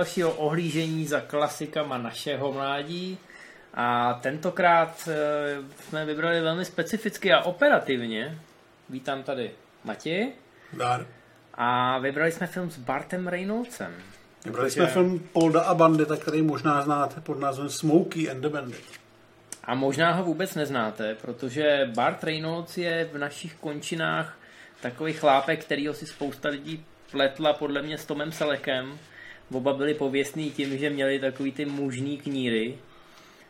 dalšího ohlížení za klasikama našeho mládí. A tentokrát eh, jsme vybrali velmi specificky a operativně. Vítám tady Matěj. Dar. A vybrali jsme film s Bartem Reynoldsem. Vybrali jsme film Polda a Bandita, který možná znáte pod názvem Smokey and the Bandit. A možná ho vůbec neznáte, protože Bart Reynolds je v našich končinách takový chlápek, kterýho si spousta lidí pletla podle mě s Tomem Selekem. Oba byli pověstní tím, že měli takový ty mužný kníry.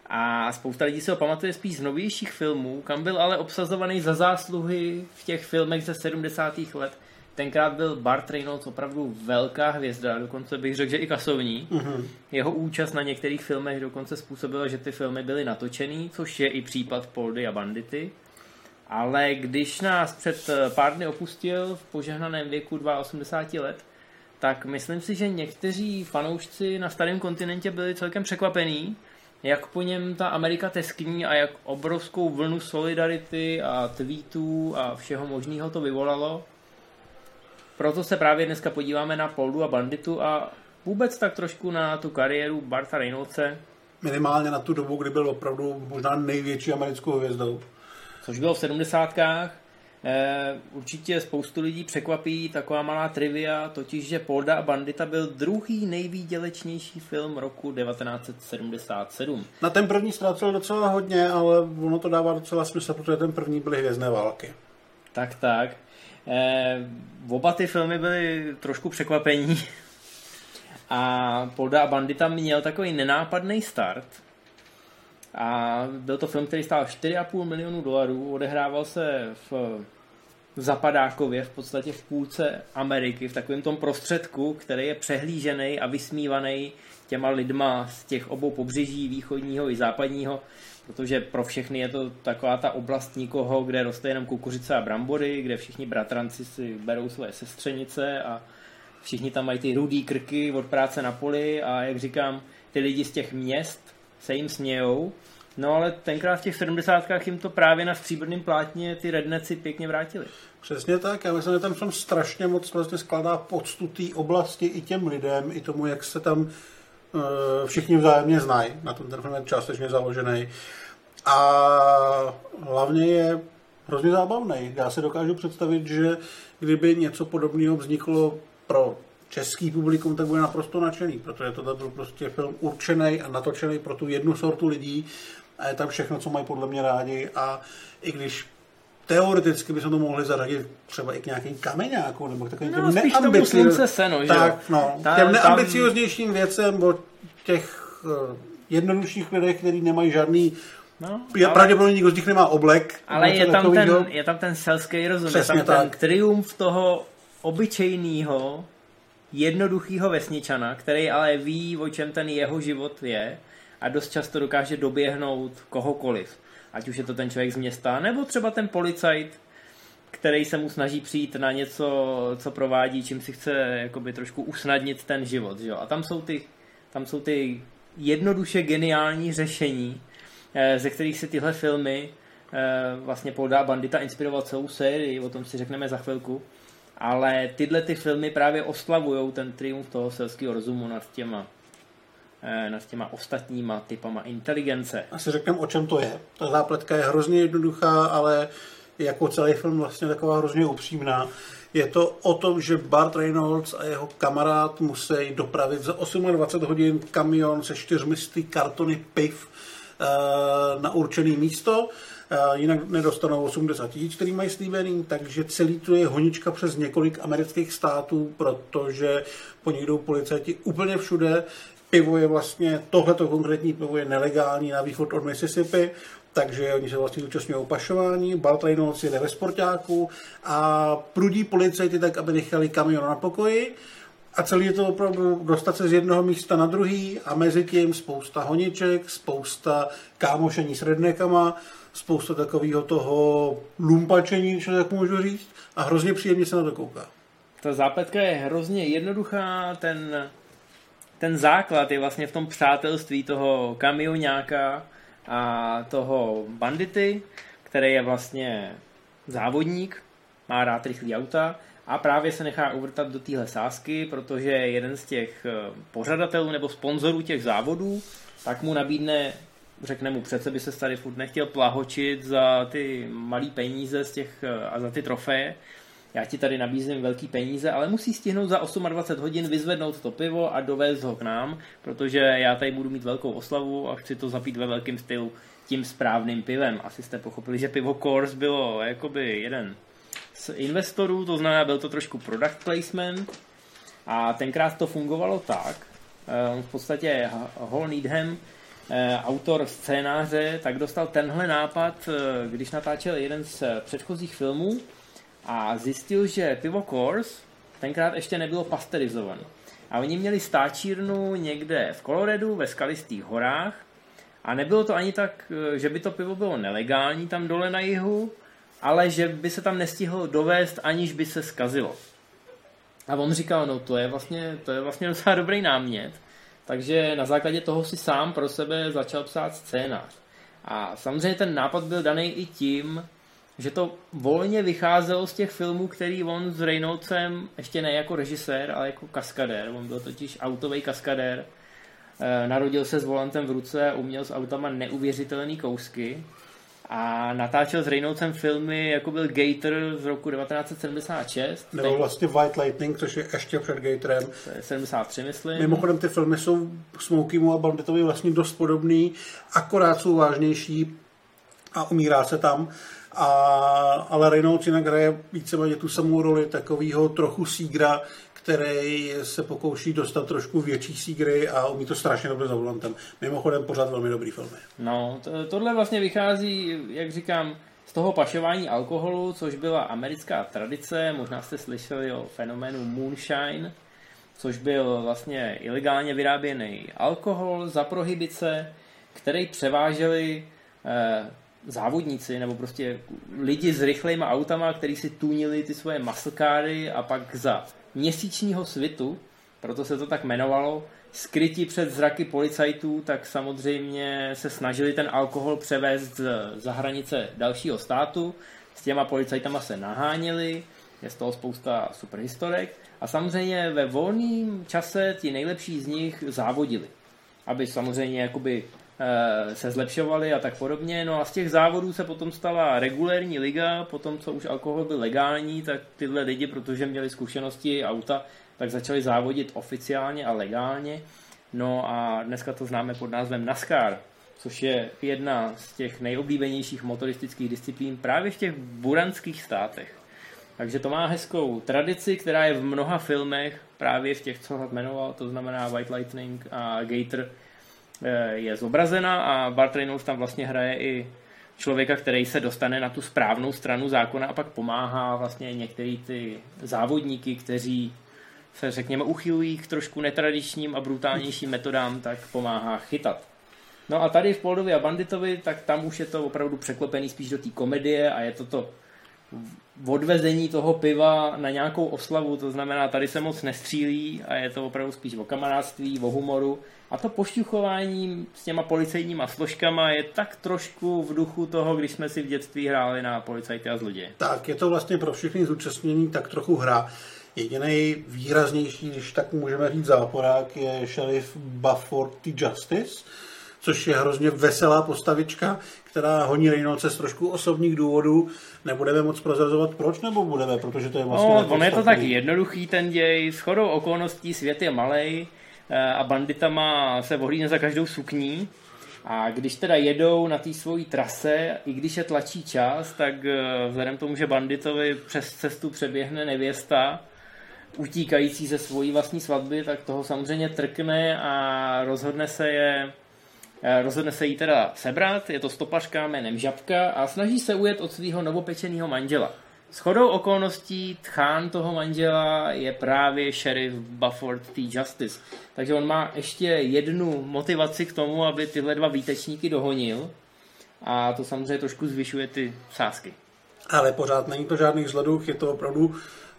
A spousta lidí si ho pamatuje spíš z novějších filmů, kam byl ale obsazovaný za zásluhy v těch filmech ze 70. let. Tenkrát byl Bart Reynolds opravdu velká hvězda, dokonce bych řekl, že i kasovní. Mm-hmm. Jeho účast na některých filmech dokonce způsobila, že ty filmy byly natočený, což je i případ Poldy a Bandity. Ale když nás před pár dny opustil v požehnaném věku 82 let, tak myslím si, že někteří fanoušci na starém kontinentě byli celkem překvapení, jak po něm ta Amerika teskní a jak obrovskou vlnu solidarity a tweetů a všeho možného to vyvolalo. Proto se právě dneska podíváme na Poldu a Banditu a vůbec tak trošku na tu kariéru Barta Reynoldse. Minimálně na tu dobu, kdy byl opravdu možná největší americkou hvězdou. Což bylo v sedmdesátkách. Eh, určitě spoustu lidí překvapí taková malá trivia, totiž, že Polda a Bandita byl druhý nejvýdělečnější film roku 1977. Na ten první ztrácel docela hodně, ale ono to dává docela smysl, protože ten první byly Hvězdné války. Tak, tak. Eh, oba ty filmy byly trošku překvapení. A Polda a Bandita měl takový nenápadný start. A byl to film, který stál 4,5 milionu dolarů, odehrával se v Zapadákově, v podstatě v půlce Ameriky, v takovém tom prostředku, který je přehlížený a vysmívaný těma lidma z těch obou pobřeží, východního i západního, protože pro všechny je to taková ta oblast nikoho, kde roste jenom kukuřice a brambory, kde všichni bratranci si berou své sestřenice a všichni tam mají ty rudý krky od práce na poli a jak říkám, ty lidi z těch měst se jim smějou, no ale tenkrát v těch 70. jim to právě na stříbrném plátně ty redneci pěkně vrátili. Přesně tak, já myslím, že ten film strašně moc vlastně skládá poctu té oblasti i těm lidem, i tomu, jak se tam uh, všichni vzájemně znají. Na tom ten film je částečně založený. A hlavně je hrozně zábavný. Já si dokážu představit, že kdyby něco podobného vzniklo pro český publikum, tak bude naprosto nadšený, protože to byl prostě film určený a natočený pro tu jednu sortu lidí a je tam všechno, co mají podle mě rádi a i když teoreticky bychom to mohli zařadit třeba i k nějakým kameňákům, nebo k takovým no, těm neambiciozním... seno, že tak, no, Ta, těm neambicioznějším tam... věcem o těch uh, jednodušších lidech, kteří nemají žádný No, ale, pravděpodobně nikdo z nich nemá oblek. Ale je tam, ten, je tam ten selský rozum, Přesně je tam tak. ten triumf toho obyčejného, jednoduchého vesničana, který ale ví, o čem ten jeho život je a dost často dokáže doběhnout kohokoliv. Ať už je to ten člověk z města, nebo třeba ten policajt, který se mu snaží přijít na něco, co provádí, čím si chce jakoby trošku usnadnit ten život. Že? A tam jsou, ty, tam jsou ty jednoduše geniální řešení, eh, ze kterých se tyhle filmy eh, vlastně Polda Bandita inspiroval celou sérii, o tom si řekneme za chvilku ale tyhle ty filmy právě oslavují ten triumf toho selského rozumu nad těma eh, nad těma ostatníma typama inteligence. Asi řekneme, o čem to je. Ta zápletka je hrozně jednoduchá, ale jako celý film vlastně taková hrozně upřímná. Je to o tom, že Bart Reynolds a jeho kamarád musí dopravit za 28 hodin kamion se čtyřmi kartony piv eh, na určené místo jinak nedostanou 80 tisíc, který mají slíbený, takže celý to je honička přes několik amerických států, protože po nich jdou policajti úplně všude. Pivo je vlastně, tohleto konkrétní pivo je nelegální na východ od Mississippi, takže oni se vlastně účastní opašování, Bart jede ve sportáku a prudí policajty tak, aby nechali kamion na pokoji. A celý je to opravdu dostat se z jednoho místa na druhý a mezi tím spousta honiček, spousta kámošení s rednekama, spousta takového toho lumpačení, co tak můžu říct, a hrozně příjemně se na to kouká. Ta zápletka je hrozně jednoduchá, ten, ten základ je vlastně v tom přátelství toho kamionáka a toho bandity, který je vlastně závodník, má rád rychlý auta a právě se nechá uvrtat do téhle sázky, protože jeden z těch eh, pořadatelů nebo sponzorů těch závodů tak mu nabídne, řekne mu, přece by se tady furt nechtěl plahočit za ty malý peníze z těch, eh, a za ty trofeje, já ti tady nabízím velký peníze, ale musí stihnout za 28 hodin vyzvednout to pivo a dovést ho k nám, protože já tady budu mít velkou oslavu a chci to zapít ve velkém stylu tím správným pivem. Asi jste pochopili, že pivo Coors bylo jakoby jeden z investorů, to znamená, byl to trošku product placement a tenkrát to fungovalo tak, eh, v podstatě Hall Needham, autor scénáře, tak dostal tenhle nápad, eh, když natáčel jeden z předchozích filmů, a zjistil, že pivo Coors tenkrát ještě nebylo pasterizované. A oni měli stáčírnu někde v Coloradu, ve skalistých horách a nebylo to ani tak, že by to pivo bylo nelegální tam dole na jihu, ale že by se tam nestihlo dovést, aniž by se skazilo. A on říkal, no to je vlastně, to je vlastně docela dobrý námět, takže na základě toho si sám pro sebe začal psát scénář. A samozřejmě ten nápad byl daný i tím, že to volně vycházelo z těch filmů, který on s Reynoldsem, ještě ne jako režisér, ale jako kaskadér, on byl totiž autový kaskadér, eh, narodil se s volantem v ruce a uměl s autama neuvěřitelné kousky a natáčel s Reynoldsem filmy, jako byl Gator z roku 1976. Nebo vlastně White Lightning, což je ještě před Gatorem. To je 73, myslím. Mimochodem ty filmy jsou Smokiemu a Banditovi vlastně dost podobný, akorát jsou vážnější a umírá se tam. A, ale Reynolds jinak hraje víceméně tu samou roli takového trochu sígra, který se pokouší dostat trošku větší sígry a umí to strašně dobře za volantem. Mimochodem pořád velmi dobrý film. No, to, tohle vlastně vychází, jak říkám, z toho pašování alkoholu, což byla americká tradice. Možná jste slyšeli o fenoménu moonshine, což byl vlastně ilegálně vyráběný alkohol za prohybice, který převáželi eh, závodníci nebo prostě lidi s rychlejma autama, kteří si tunili ty svoje muscle a pak za měsíčního svitu, proto se to tak jmenovalo, skryti před zraky policajtů, tak samozřejmě se snažili ten alkohol převést za hranice dalšího státu. S těma policajtama se naháněli, je z toho spousta superhistorek. A samozřejmě ve volném čase ti nejlepší z nich závodili. Aby samozřejmě jakoby se zlepšovaly a tak podobně. No a z těch závodů se potom stala regulérní liga, potom co už alkohol byl legální, tak tyhle lidi, protože měli zkušenosti auta, tak začali závodit oficiálně a legálně. No a dneska to známe pod názvem NASCAR, což je jedna z těch nejoblíbenějších motoristických disciplín právě v těch buranských státech. Takže to má hezkou tradici, která je v mnoha filmech, právě v těch, co jmenoval, to znamená White Lightning a Gator, Eh, je zobrazena a Bart Reynolds tam vlastně hraje i člověka, který se dostane na tu správnou stranu zákona a pak pomáhá vlastně některý ty závodníky, kteří se řekněme uchylují k trošku netradičním a brutálnějším metodám, tak pomáhá chytat. No a tady v Poldovi a Banditovi, tak tam už je to opravdu překlopený spíš do té komedie a je to to odvezení toho piva na nějakou oslavu, to znamená, tady se moc nestřílí a je to opravdu spíš o kamarádství, o humoru. A to pošťuchování s těma policejníma složkama je tak trošku v duchu toho, když jsme si v dětství hráli na policajty a zloděje. Tak, je to vlastně pro všechny zúčastnění tak trochu hra. Jediný výraznější, když tak můžeme říct záporák, je šerif Bufford T. Justice, což je hrozně veselá postavička, která honí Reynoldse z trošku osobních důvodů. Nebudeme moc prozrazovat proč, nebo budeme, protože to je vlastně... No, on je to tak jednoduchý ten děj, s chodou okolností svět je malej eh, a banditama se ohlídne za každou sukní. A když teda jedou na té svojí trase, i když je tlačí čas, tak eh, vzhledem tomu, že banditovi přes cestu přeběhne nevěsta, utíkající ze svojí vlastní svatby, tak toho samozřejmě trkne a rozhodne se je rozhodne se jí teda sebrat, je to stopařka jménem Žabka a snaží se ujet od svého novopečeného manžela. S chodou okolností tchán toho manžela je právě šerif Bufford T. Justice. Takže on má ještě jednu motivaci k tomu, aby tyhle dva výtečníky dohonil. A to samozřejmě trošku zvyšuje ty sázky. Ale pořád není to žádný zloduch, je to opravdu Eh,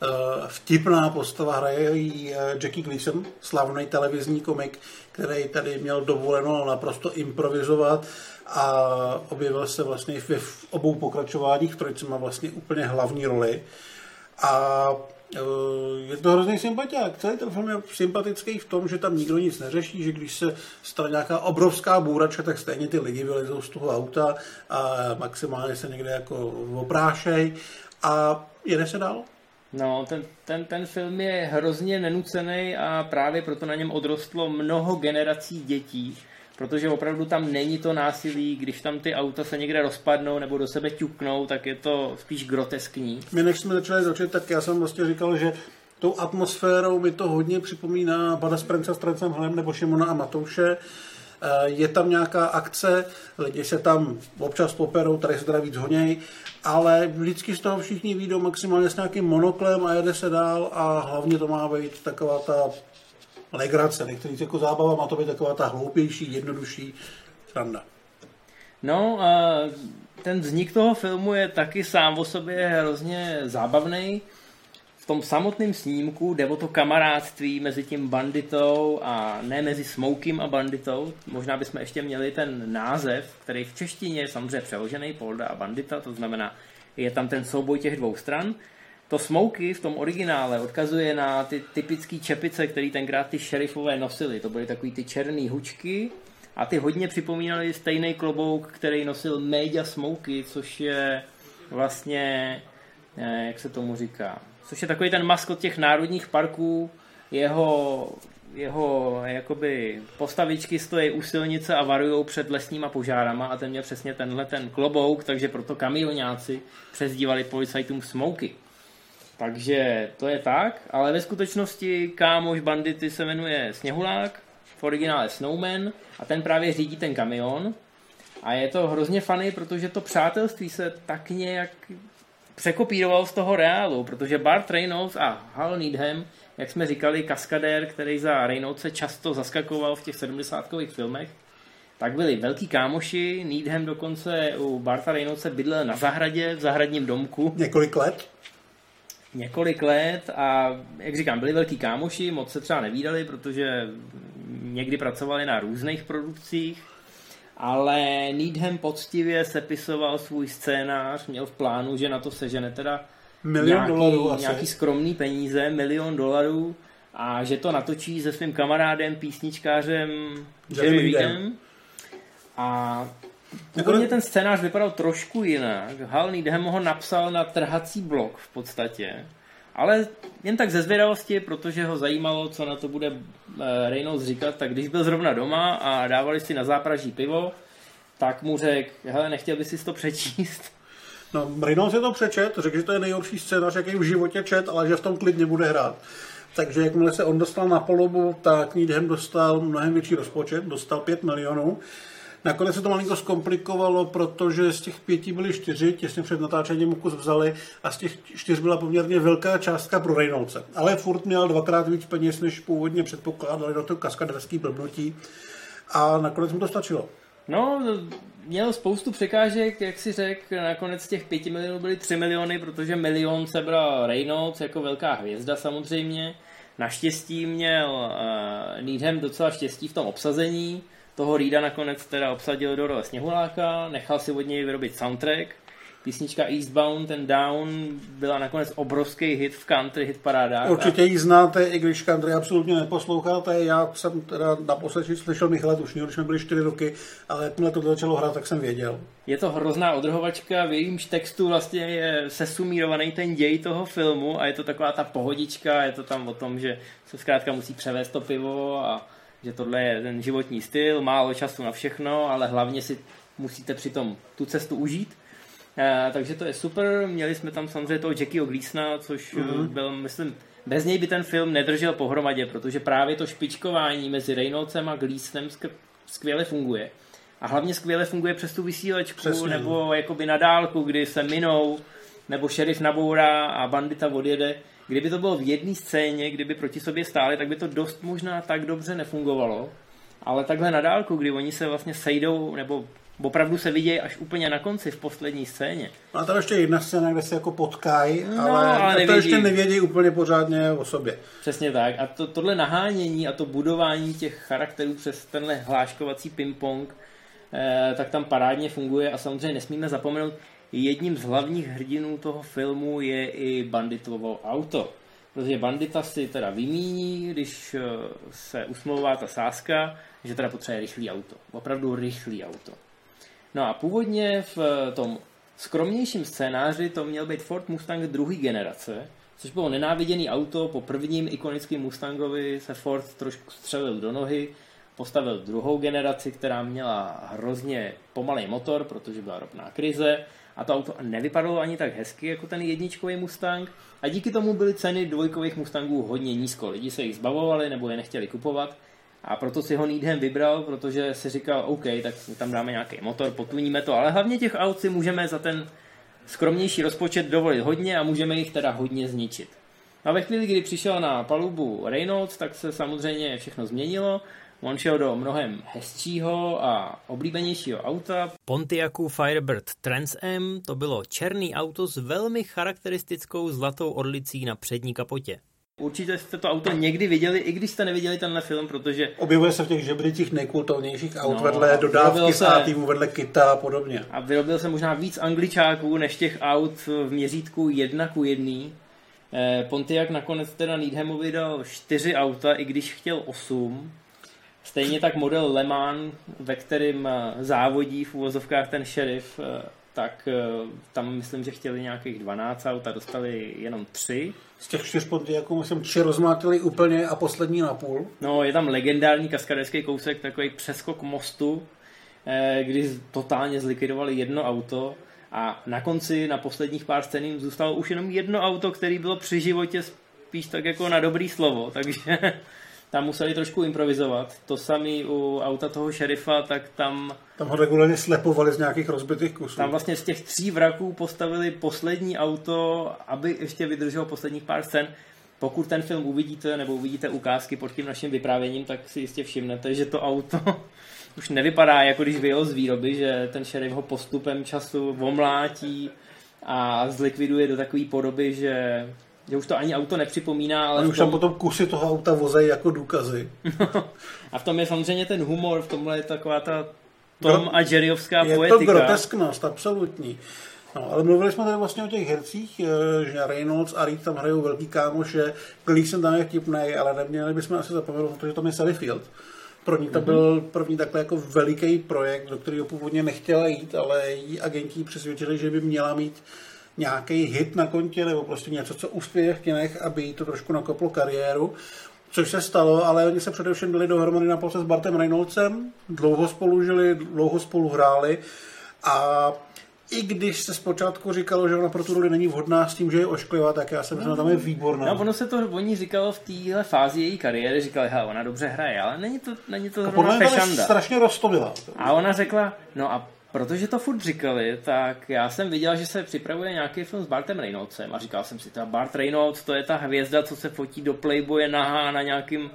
vtipná postava hraje jí eh, Jackie Gleason, slavný televizní komik, který tady měl dovoleno naprosto improvizovat a objevil se vlastně v obou pokračováních, v má vlastně úplně hlavní roli. A Je to hrozný sympatiák. Celý ten film je sympatický v tom, že tam nikdo nic neřeší, že když se stane nějaká obrovská bůračka, tak stejně ty lidi vylezou z toho auta a maximálně se někde jako oprášej a jede se dál. No, ten, ten, ten film je hrozně nenucený a právě proto na něm odrostlo mnoho generací dětí, protože opravdu tam není to násilí, když tam ty auta se někde rozpadnou nebo do sebe ťuknou, tak je to spíš groteskní. My než jsme začali točit, tak já jsem vlastně říkal, že tou atmosférou mi to hodně připomíná Bada Sprenca s Trencem Hlem nebo Šimona a Matouše. Eh, je tam nějaká akce, lidi se tam občas poperou, tady se teda víc honěj, ale vždycky z toho všichni výjdou maximálně s nějakým monoklem a jede se dál a hlavně to má být taková ta legrace, říct jako zábava, má to být taková ta hloupější, jednodušší sranda. No, a ten vznik toho filmu je taky sám o sobě hrozně zábavný. Tom samotném snímku jde o to kamarádství mezi tím banditou a ne mezi Smokem a banditou. Možná bychom ještě měli ten název, který v češtině je samozřejmě přeložený, Polda a bandita, to znamená, je tam ten souboj těch dvou stran. To Smoky v tom originále odkazuje na ty typické čepice, které tenkrát ty šerifové nosili. To byly takový ty černé hučky a ty hodně připomínaly stejný klobouk, který nosil Media Smoky, což je vlastně, eh, jak se tomu říká, což je takový ten maskot těch národních parků, jeho, jeho jakoby postavičky stojí u silnice a varují před lesníma požárama a ten měl přesně tenhle ten klobouk, takže proto kamionáci přezdívali policajtům Smoky. Takže to je tak, ale ve skutečnosti kámoš bandity se jmenuje Sněhulák, v originále Snowman a ten právě řídí ten kamion a je to hrozně funny, protože to přátelství se tak nějak překopíroval z toho reálu, protože Bart Reynolds a Hal Needham, jak jsme říkali, kaskadér, který za Reynoldse často zaskakoval v těch 70 filmech, tak byli velký kámoši, Needham dokonce u Barta Reynoldse bydlel na zahradě, v zahradním domku. Několik let? několik let a jak říkám, byli velký kámoši, moc se třeba nevídali, protože někdy pracovali na různých produkcích, ale Needham poctivě sepisoval svůj scénář, měl v plánu, že na to sežene teda milion nějaký, dolarů asi. nějaký skromný peníze, milion dolarů a že to natočí se svým kamarádem, písničkářem Jerry Reedem. A Původně ten scénář vypadal trošku jinak. Hal Needham ho napsal na trhací blok v podstatě. Ale jen tak ze zvědavosti, protože ho zajímalo, co na to bude eh, Reynolds říkat, tak když byl zrovna doma a dávali si na zápraží pivo, tak mu řekl, hele, nechtěl by si to přečíst? No, Reynolds je to přečet, řekl, že to je nejhorší scénář, jaký v životě čet, ale že v tom klidně bude hrát. Takže jakmile se on dostal na polobu, tak Needham dostal mnohem větší rozpočet, dostal 5 milionů Nakonec se to malinko zkomplikovalo, protože z těch pěti byly čtyři, těsně před natáčením kus vzali a z těch čtyř byla poměrně velká částka pro Reynoldse. Ale furt měl dvakrát víc peněz, než původně předpokládali do toho kaskaderský blbnutí a nakonec mu to stačilo. No, měl spoustu překážek, jak si řekl, nakonec těch pěti milionů byly tři miliony, protože milion sebral Reynolds jako velká hvězda samozřejmě. Naštěstí měl uh, Needham docela štěstí v tom obsazení, toho Rida nakonec teda obsadil do role Sněhuláka, nechal si od něj vyrobit soundtrack. Písnička Eastbound and Down byla nakonec obrovský hit v country hit parádách. Určitě ji znáte, i když country absolutně neposloucháte. Já jsem teda naposledy slyšel Michala Tušního, když jsme byli 4 roky, ale jakmile to začalo hrát, tak jsem věděl. Je to hrozná odrhovačka, v jejímž textu vlastně je sesumírovaný ten děj toho filmu a je to taková ta pohodička, je to tam o tom, že se zkrátka musí převést to pivo a že tohle je ten životní styl, málo času na všechno, ale hlavně si musíte přitom tu cestu užít. E, takže to je super. Měli jsme tam samozřejmě toho Jackieho Gleesona, což mm-hmm. byl, myslím, bez něj by ten film nedržel pohromadě, protože právě to špičkování mezi Reynoldsem a Gleesonem skvěle funguje. A hlavně skvěle funguje přes tu vysílačku Přesně. nebo jakoby na dálku, kdy se minou, nebo šerif nabourá a bandita odjede. Kdyby to bylo v jedné scéně, kdyby proti sobě stáli, tak by to dost možná tak dobře nefungovalo. Ale takhle na dálku, kdy oni se vlastně sejdou, nebo opravdu se vidějí až úplně na konci v poslední scéně. A tam ještě jedna scéna, kde se jako potkají, no, ale, ale to ještě nevědí úplně pořádně o sobě. Přesně tak. A to, tohle nahánění a to budování těch charakterů přes tenhle hláškovací ping-pong, eh, tak tam parádně funguje a samozřejmě nesmíme zapomenout, jedním z hlavních hrdinů toho filmu je i banditovo auto. protože bandita si teda vymíní, když eh, se usmlouvá ta sázka, že teda potřebuje rychlý auto. Opravdu rychlý auto. No a původně v tom skromnějším scénáři to měl být Ford Mustang druhé generace, což bylo nenáviděný auto. Po prvním ikonickém Mustangovi se Ford trošku střelil do nohy, postavil druhou generaci, která měla hrozně pomalý motor, protože byla ropná krize a to auto nevypadalo ani tak hezky jako ten jedničkový Mustang a díky tomu byly ceny dvojkových Mustangů hodně nízko. Lidi se jich zbavovali nebo je nechtěli kupovat a proto si ho Needham vybral, protože si říkal, OK, tak tam dáme nějaký motor, potuníme to, ale hlavně těch aut si můžeme za ten skromnější rozpočet dovolit hodně a můžeme jich teda hodně zničit. A ve chvíli, kdy přišel na palubu Reynolds, tak se samozřejmě všechno změnilo. On šel do mnohem hezčího a oblíbenějšího auta. Pontiacu Firebird Trans M to bylo černý auto s velmi charakteristickou zlatou orlicí na přední kapotě. Určitě jste to auto někdy viděli, i když jste neviděli tenhle film, protože... Objevuje se v těch žebrycích nejkultovnějších aut no, vedle dodávky se... týmu, vedle kita a podobně. A vyrobil se možná víc angličáků než těch aut v měřítku jedna ku jedný. Eh, Pontiac nakonec teda Needhamovi dal čtyři auta, i když chtěl osm. Stejně tak model Le Mans, ve kterém eh, závodí v úvozovkách ten šerif, eh, tak tam myslím, že chtěli nějakých 12 aut a dostali jenom tři. Z těch čtyř Pontiaců myslím tři rozmátili úplně a poslední na půl. No, je tam legendární kaskaderský kousek, takový přeskok mostu, kdy totálně zlikvidovali jedno auto a na konci, na posledních pár scén zůstalo už jenom jedno auto, který bylo při životě spíš tak jako na dobrý slovo, takže tam museli trošku improvizovat. To samý u auta toho šerifa, tak tam... Tam ho regulárně slepovali z nějakých rozbitých kusů. Tam vlastně z těch tří vraků postavili poslední auto, aby ještě vydrželo posledních pár scén. Pokud ten film uvidíte, nebo uvidíte ukázky pod tím naším vyprávěním, tak si jistě všimnete, že to auto už nevypadá, jako když vyjel z výroby, že ten šerif ho postupem času omlátí a zlikviduje do takové podoby, že, že už to ani auto nepřipomíná. Ale už tom... tam potom kusy toho auta vozejí jako důkazy. a v tom je samozřejmě ten humor, v tomhle je taková ta Tom a Jerryovská je poetika. Je to grotesknost, absolutní. No, ale mluvili jsme tady vlastně o těch hercích, eh, že Reynolds a Reed tam hrajou velký kámoše, Gleason tam je vtipnej, ale neměli bychom asi zapomenout, protože tam je Sally Field pro ní to mm-hmm. byl první takhle jako veliký projekt, do kterého původně nechtěla jít, ale její agenti přesvědčili, že by měla mít nějaký hit na kontě nebo prostě něco, co uspěje v kinech, aby jí to trošku nakoplo kariéru. Což se stalo, ale oni se především dali dohromady na s Bartem Reynoldsem, dlouho spolu žili, dlouho spolu hráli a i když se zpočátku říkalo, že ona pro tu roli není vhodná s tím, že je ošklivá, tak já jsem no, že tam je výborná. No, ono se to oni říkalo v téhle fázi její kariéry, říkali, že ona dobře hraje, ale není to, není to zrovna fešanda. strašně roztomila. A ona řekla, no a protože to furt říkali, tak já jsem viděl, že se připravuje nějaký film s Bartem Reynoldsem a říkal jsem si, ta Bart Reynolds, to je ta hvězda, co se fotí do Playboye nahá na nějakým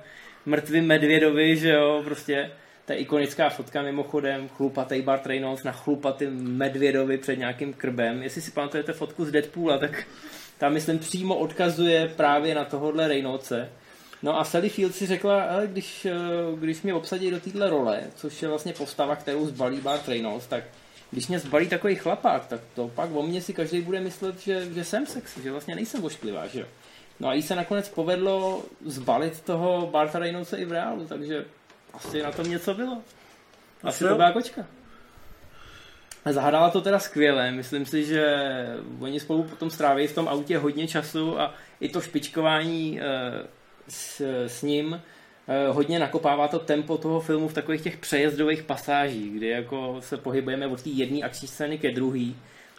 mrtvým medvědovi, že jo, prostě je ikonická fotka mimochodem, chlupatý Bart Reynolds na chlupatým medvědovi před nějakým krbem. Jestli si pamatujete fotku z Deadpoola, tak tam myslím přímo odkazuje právě na tohohle Reynoldse. No a Sally Field si řekla, ale když, eh, když mě obsadí do téhle role, což je vlastně postava, kterou zbalí Bart Reynolds, tak když mě zbalí takový chlapák, tak to pak o mně si každý bude myslet, že, že jsem sexy, že vlastně nejsem ošklivá, že jo. No a jí se nakonec povedlo zbalit toho Barta Reynoldse i v reálu, takže asi na tom něco bylo. Asi to byla kočka. Zahrála to teda skvěle, myslím si, že oni spolu potom stráví v tom autě hodně času a i to špičkování eh, s, s ním eh, hodně nakopává to tempo toho filmu v takových těch přejezdových pasážích, kdy jako se pohybujeme od té jedné akční scény ke druhé.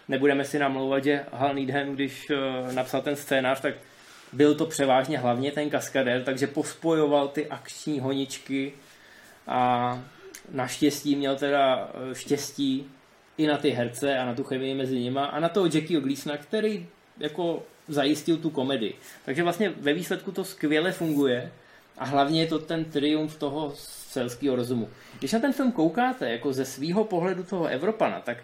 Nebudeme si namlouvat, že Hal Needham, když eh, napsal ten scénář, tak byl to převážně hlavně ten kaskadér, takže pospojoval ty akční honičky a naštěstí měl teda eh, štěstí i na ty herce a na tu chemii mezi nima a na toho Jackie Gleasona, který jako zajistil tu komedii. Takže vlastně ve výsledku to skvěle funguje a hlavně je to ten triumf toho selského rozumu. Když na ten film koukáte jako ze svého pohledu toho Evropana, tak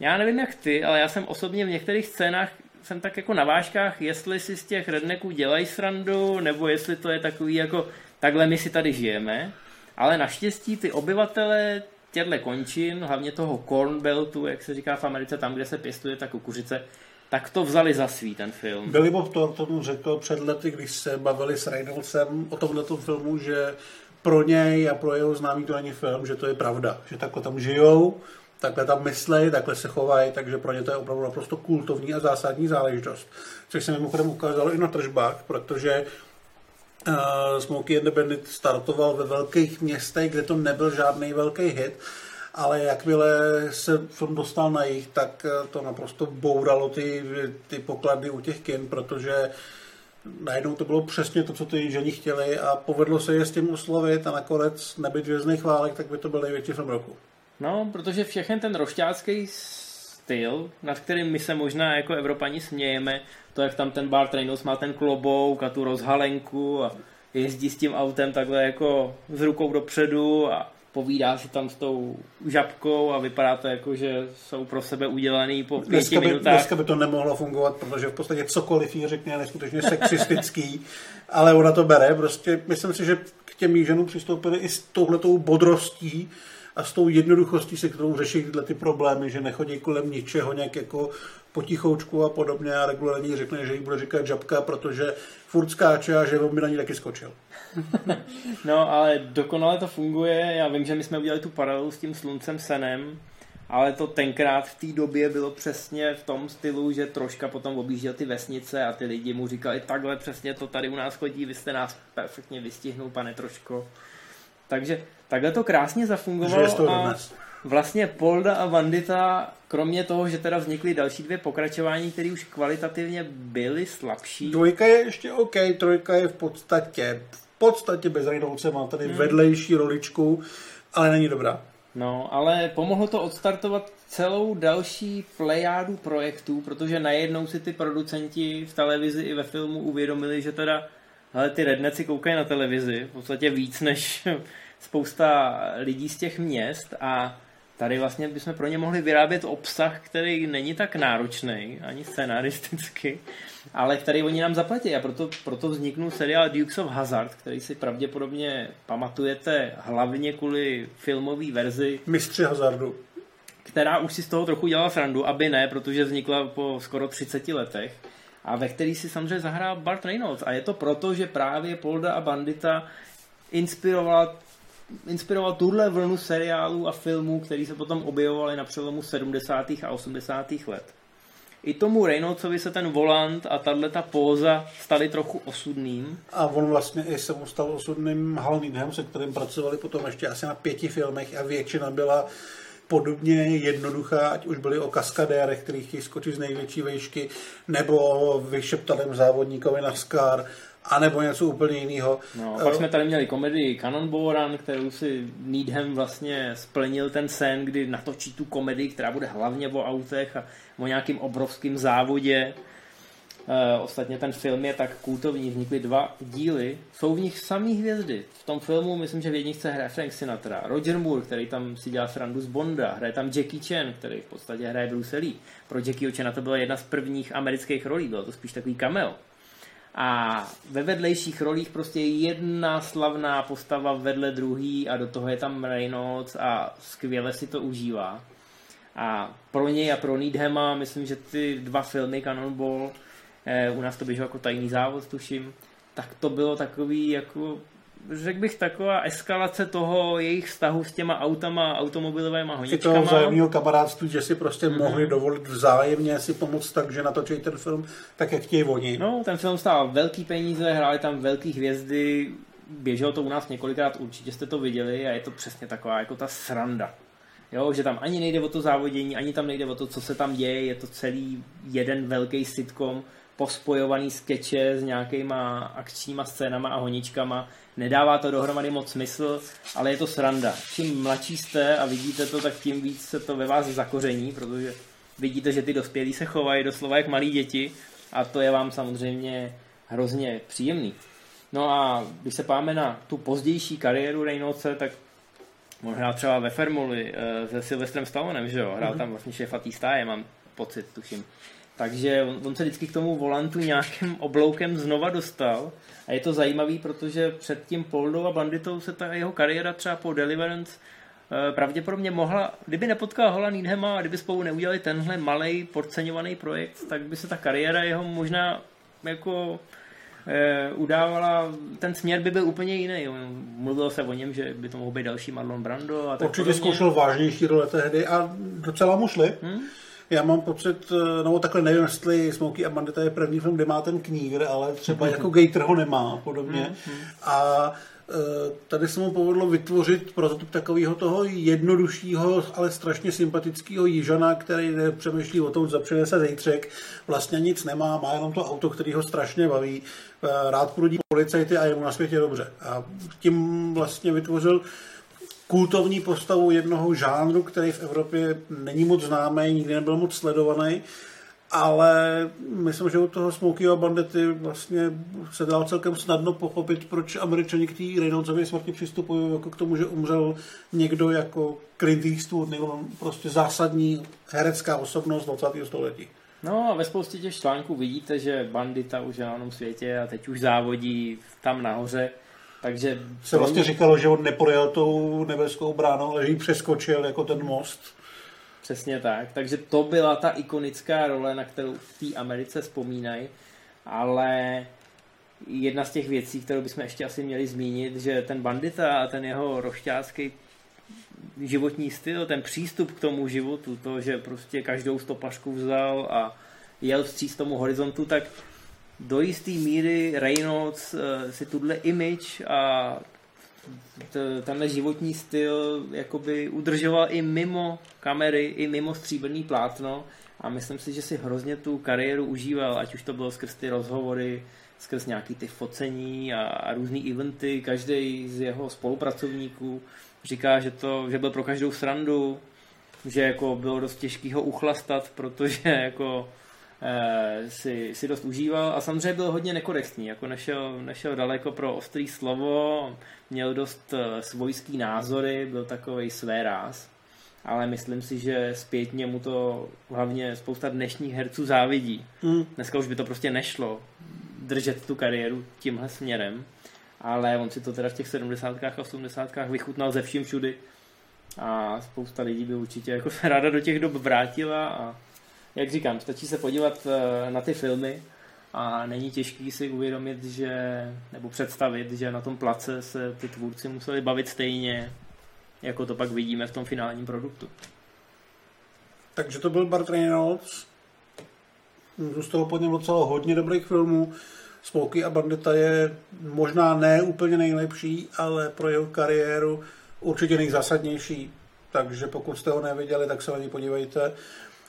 já nevím jak ty, ale já jsem osobně v některých scénách jsem tak jako na vážkách, jestli si z těch redneků dělají srandu, nebo jestli to je takový jako takhle my si tady žijeme. Ale naštěstí ty obyvatele těchto končin, hlavně toho Corn Beltu, jak se říká v Americe, tam, kde se pěstuje ta kukuřice, tak to vzali za svý ten film. Billy Bob Thornton řekl před lety, když se bavili s Reynoldsem o tomhle filmu, že pro něj a pro jeho známý to není film, že to je pravda, že takhle tam žijou, takhle tam myslej, takhle se chovají, takže pro ně to je opravdu naprosto kultovní a zásadní záležitost. Což se mimochodem ukázalo i na tržbách, protože uh, Smokey and the Bandit startoval ve velkých městech, kde to nebyl žádný velký hit, ale jakmile se film dostal na jich, tak eh, to naprosto bouralo ty, ty poklady u těch kin, protože najednou to bylo přesně to, co ty ženi chtěli a povedlo se je s tím oslovit a nakonec nebyt vězných válek, tak by to byl největší film roku. No, protože všechen ten rošťácký styl, nad kterým my se možná jako Evropani smějeme, to, jak tam ten Bart Reynolds má ten klobouk a tu rozhalenku a jezdí s tím autem takhle jako s rukou dopředu a povídá si tam s tou žabkou a vypadá to jako, že jsou pro sebe udělaný po pěti dneska by, minutách. Dneska by to nemohlo fungovat, protože v podstatě cokoliv jí řekne je neskutečně sexistický, ale ona to bere. Prostě myslím si, že k těm ženům přistoupili i s touhletou bodrostí, a s tou jednoduchostí, se kterou řeší tyhle ty problémy, že nechodí kolem ničeho nějak jako potichoučku a podobně a regulárně řekne, že jí bude říkat žabka, protože furt skáče a že on by na ní taky skočil. No, ale dokonale to funguje. Já vím, že my jsme udělali tu paralelu s tím sluncem senem, ale to tenkrát v té době bylo přesně v tom stylu, že troška potom objížděl ty vesnice a ty lidi mu říkali, takhle přesně to tady u nás chodí, vy jste nás perfektně vystihnul, pane Troško. Takže takhle to krásně zafungovalo a vlastně Polda a Vandita, kromě toho, že teda vznikly další dvě pokračování, které už kvalitativně byly slabší. Dvojka je ještě OK, trojka je v podstatě podstatě bez Reynolds má tady hmm. vedlejší roličku, ale není dobrá. No, ale pomohlo to odstartovat celou další plejádu projektů, protože najednou si ty producenti v televizi i ve filmu uvědomili, že teda ale ty redneci koukají na televizi v podstatě víc než spousta lidí z těch měst a tady vlastně bychom pro ně mohli vyrábět obsah, který není tak náročný, ani scenaristicky, ale který oni nám zaplatí a proto, proto vzniknul seriál Dukes of Hazard, který si pravděpodobně pamatujete hlavně kvůli filmové verzi. Mistři hazardu. Která už si z toho trochu dělala srandu, aby ne, protože vznikla po skoro 30 letech a ve který si samozřejmě zahrál Bart Reynolds. A je to proto, že právě Polda a Bandita inspirovala inspiroval tuhle vlnu seriálů a filmů, který se potom objevovaly na přelomu 70. a 80. let. I tomu Reynoldsovi se ten volant a tahle ta póza stali trochu osudným. A on vlastně i se mu stal osudným Hal Needham, se kterým pracovali potom ještě asi na pěti filmech a většina byla podobně jednoduchá, ať už byly o kaskadérech, který chtějí skočit z největší vejšky, nebo o vyšeptaném závodníkovi na Scar, anebo něco úplně jiného. No, pak jsme tady měli komedii Cannonball Run, kterou si Needham vlastně splnil ten sen, kdy natočí tu komedii, která bude hlavně o autech a o nějakým obrovským závodě. E, ostatně ten film je tak kultovní, vznikly dva díly, jsou v nich samý hvězdy. V tom filmu myslím, že v jedničce hraje Frank Sinatra, Roger Moore, který tam si dělá srandu z Bonda, hraje tam Jackie Chan, který v podstatě hraje Bruce Lee. Pro Jackie Chana to byla jedna z prvních amerických rolí, bylo to spíš takový cameo. A ve vedlejších rolích prostě jedna slavná postava vedle druhý a do toho je tam Reynolds a skvěle si to užívá. A pro něj a pro Needhama, myslím, že ty dva filmy Cannonball, eh, u nás to běželo jako tajný závod, tuším, tak to bylo takový jako řekl bych, taková eskalace toho jejich vztahu s těma autama, automobilovými honičkama. toho vzájemného kamarádství, že si prostě mm-hmm. mohli dovolit vzájemně si pomoct tak, že natočí ten film tak, jak chtějí oni. No, ten film stál velký peníze, hráli tam velký hvězdy, běželo to u nás několikrát, určitě jste to viděli a je to přesně taková jako ta sranda. Jo, že tam ani nejde o to závodění, ani tam nejde o to, co se tam děje, je to celý jeden velký sitcom, pospojovaný skeče s nějakýma akčníma scénama a honičkama. Nedává to dohromady moc smysl, ale je to sranda. Čím mladší jste a vidíte to, tak tím víc se to ve vás zakoření, protože vidíte, že ty dospělí se chovají doslova jak malí děti a to je vám samozřejmě hrozně příjemný. No a když se páme na tu pozdější kariéru Reynoldse, tak on hrál třeba ve Fermuli eh, se Sylvestrem Stallonem, že jo? Hrál mm-hmm. tam vlastně šéfa té stáje, mám pocit, tuším. Takže on, on se vždycky k tomu volantu nějakým obloukem znova dostal a je to zajímavý, protože před tím Poldou a Banditou se ta jeho kariéra třeba po Deliverance eh, pravděpodobně mohla, kdyby nepotkal Hola Needhama a kdyby spolu neudělali tenhle malý podceňovaný projekt, tak by se ta kariéra jeho možná jako e, udávala, ten směr by byl úplně jiný. Mluvilo se o něm, že by to mohl být další Marlon Brando. A tak Určitě podobně. zkoušel vážnější role tehdy a docela mu šli. Hmm? Já mám pocit, eh, no takhle nevím, jestli Smokey a Bandita je první film, kde má ten knír, ale třeba jako Gator ho nemá podobně. Hmm. A Eh, tady se mu povedlo vytvořit prototyp takového toho jednoduššího, ale strašně sympatického jižana, který nepřemýšlí o tom, co přinese zejtřek, vlastně nic nemá, má jenom to auto, který ho strašně baví, eh, rád prudí policajty a je mu na světě dobře. A tím vlastně vytvořil kultovní postavu jednoho žánru, který v Evropě není moc známý, nikdy nebyl moc sledovaný ale myslím, že u toho Smokeyho Bandity vlastně se dal celkem snadno pochopit, proč američani k té Reynoldsově smrti přistupují jako k tomu, že umřel někdo jako Clint Eastwood nebo prostě zásadní herecká osobnost 20. století. No a ve spoustě těch článků vidíte, že bandita už je na světě a teď už závodí tam nahoře. Takže se vlastně říkalo, že on neprojel tou nebeskou bránou, ale že ji přeskočil jako ten most. Přesně tak. Takže to byla ta ikonická role, na kterou v té Americe vzpomínají. Ale jedna z těch věcí, kterou bychom ještě asi měli zmínit, že ten bandita a ten jeho rošťácký životní styl, ten přístup k tomu životu, to, že prostě každou stopařku vzal a jel vstříc tomu horizontu, tak do jisté míry Reynolds eh, si tuhle image a tenhle životní styl jakoby udržoval i mimo kamery, i mimo stříbrný plátno a myslím si, že si hrozně tu kariéru užíval, ať už to bylo skrz ty rozhovory, skrz nějaký ty focení a, a různý eventy. Každý z jeho spolupracovníků říká, že, to, že byl pro každou srandu, že jako bylo dost těžký ho uchlastat, protože jako si, si dost užíval a samozřejmě byl hodně nekorektní, jako nešel, nešel daleko pro ostrý slovo, měl dost eh, svojský názory, byl takový své ráz, ale myslím si, že zpětně mu to hlavně spousta dnešních herců závidí. Mm. Dneska už by to prostě nešlo držet tu kariéru tímhle směrem, ale on si to teda v těch 70. a 80. vychutnal ze vším všudy a spousta lidí by určitě jako se ráda do těch dob vrátila a jak říkám, stačí se podívat eh, na ty filmy a není těžký si uvědomit, že, nebo představit, že na tom place se ty tvůrci museli bavit stejně, jako to pak vidíme v tom finálním produktu. Takže to byl Bart Reynolds. Zůstalo po něm docela hodně dobrých filmů. Smokey a Bandita je možná ne úplně nejlepší, ale pro jeho kariéru určitě nejzásadnější. Takže pokud jste ho neviděli, tak se na něj podívejte.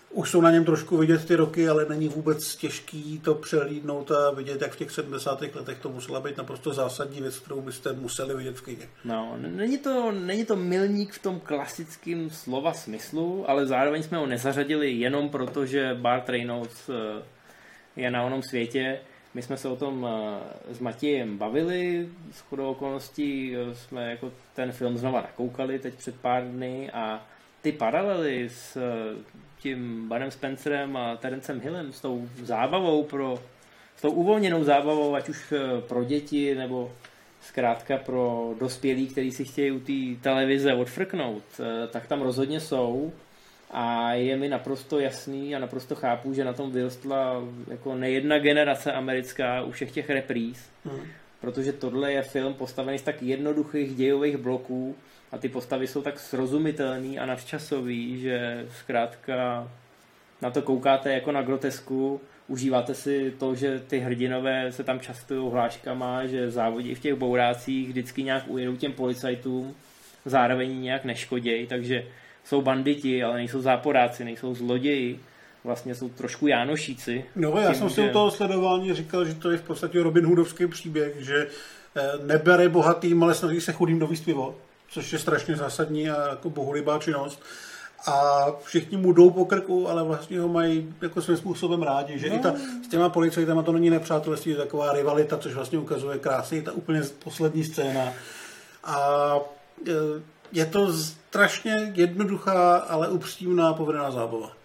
Už jsou na něm trošku vidět ty roky, ale není vůbec těžký to přehlídnout a vidět, jak v těch 70. letech to musela být naprosto zásadní věc, kterou byste museli vidět v kyně. No, není to, není to milník v tom klasickém slova smyslu, ale zároveň jsme ho nezařadili jenom proto, že Bart Reynolds eh, je na onom světě. My jsme se o tom eh, s Matějem bavili, s chodou okolností eh, jsme jako ten film znova nakoukali teď před pár dny a ty paralely s tím Barem Spencerem a Terencem Hillem, s tou zábavou pro, s tou uvolněnou zábavou, ať už eh, pro děti nebo zkrátka pro dospělí, kteří si chtějí u té televize odfrknout, eh, tak tam rozhodně jsou a je mi naprosto jasný a naprosto chápu, že na tom vyrostla jako nejedna generace americká u všech těch repríz, hmm. protože tohle je film postavený z tak jednoduchých dějových bloků, a ty postavy jsou tak srozumitelný a nadčasový, že zkrátka na to koukáte jako na grotesku, užíváte si to, že ty hrdinové se tam častují hláškama, že závodí v těch bourácích vždycky nějak ujedou těm policajtům, zároveň nějak neškodějí, takže jsou banditi, ale nejsou záporáci, nejsou zloději, vlastně jsou trošku Jánošíci. No já tím, jsem si že... u toho sledování říkal, že to je v podstatě Robin Hoodovský příběh, že eh, nebere bohatým, ale snaží se chudým do pivo což je strašně zásadní a jako bohulibá činnost. A všichni mu jdou po krku, ale vlastně ho mají jako svým způsobem rádi, že no. i ta, s těma policajtama to není nepřátelství, je taková rivalita, což vlastně ukazuje krásně ta úplně poslední scéna. A e, je to strašně jednoduchá, ale upřímná povedená zábava.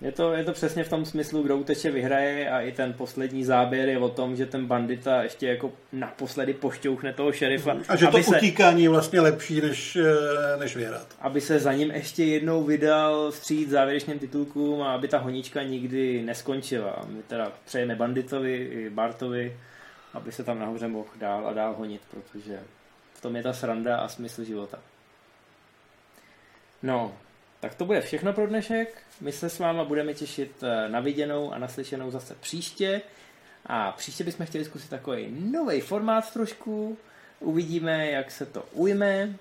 Je to, je to přesně v tom smyslu, kdo uteče, vyhraje a i ten poslední záběr je o tom, že ten bandita ještě jako naposledy pošťouchne toho šerifa. A že to se, utíkání je vlastně lepší, než, eh, než vyhrát. aby se za ním ještě jednou vydal vstříc závěrečným titulkům a aby ta honička nikdy neskončila. My teda přejeme banditovi i Bartovi, aby se tam nahoře mohl dál a dál honit, protože v tom je ta sranda a smysl života. No, tak to bude všechno pro dnešek. My se s váma budeme těšit eh, na viděnou a naslyšenou zase příště. A příště bychom chtěli zkusit takový nový formát trošku. Uvidíme, jak se to ujme.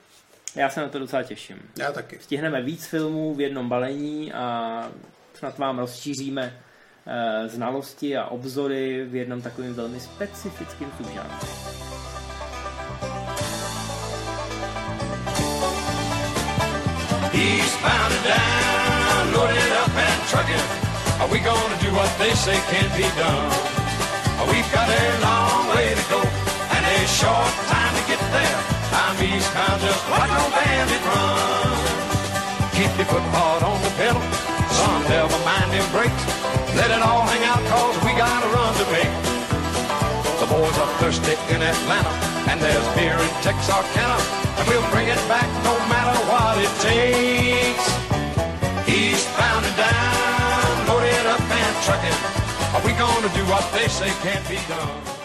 Já se na to docela těším. Já taky. Stihneme víc filmů v jednom balení a snad vám rozšíříme eh, znalosti a obzory v jednom takovým velmi specifickým subžánru. He's bound and down, loaded up and trucking. Are we gonna do what they say can't be done? We've got a long way to go and a short time to get there. I'm eastbound, just watch no bandit run. Keep your foot hard on the pedal, son, never mind them brakes. Let it all hang out cause we got a run to make. The boys are thirsty in Atlanta, and there's beer in Texarkana, we'll bring it back no matter what it takes. Eastbound and down, loaded up and trucking. Are we gonna do what they say can't be done?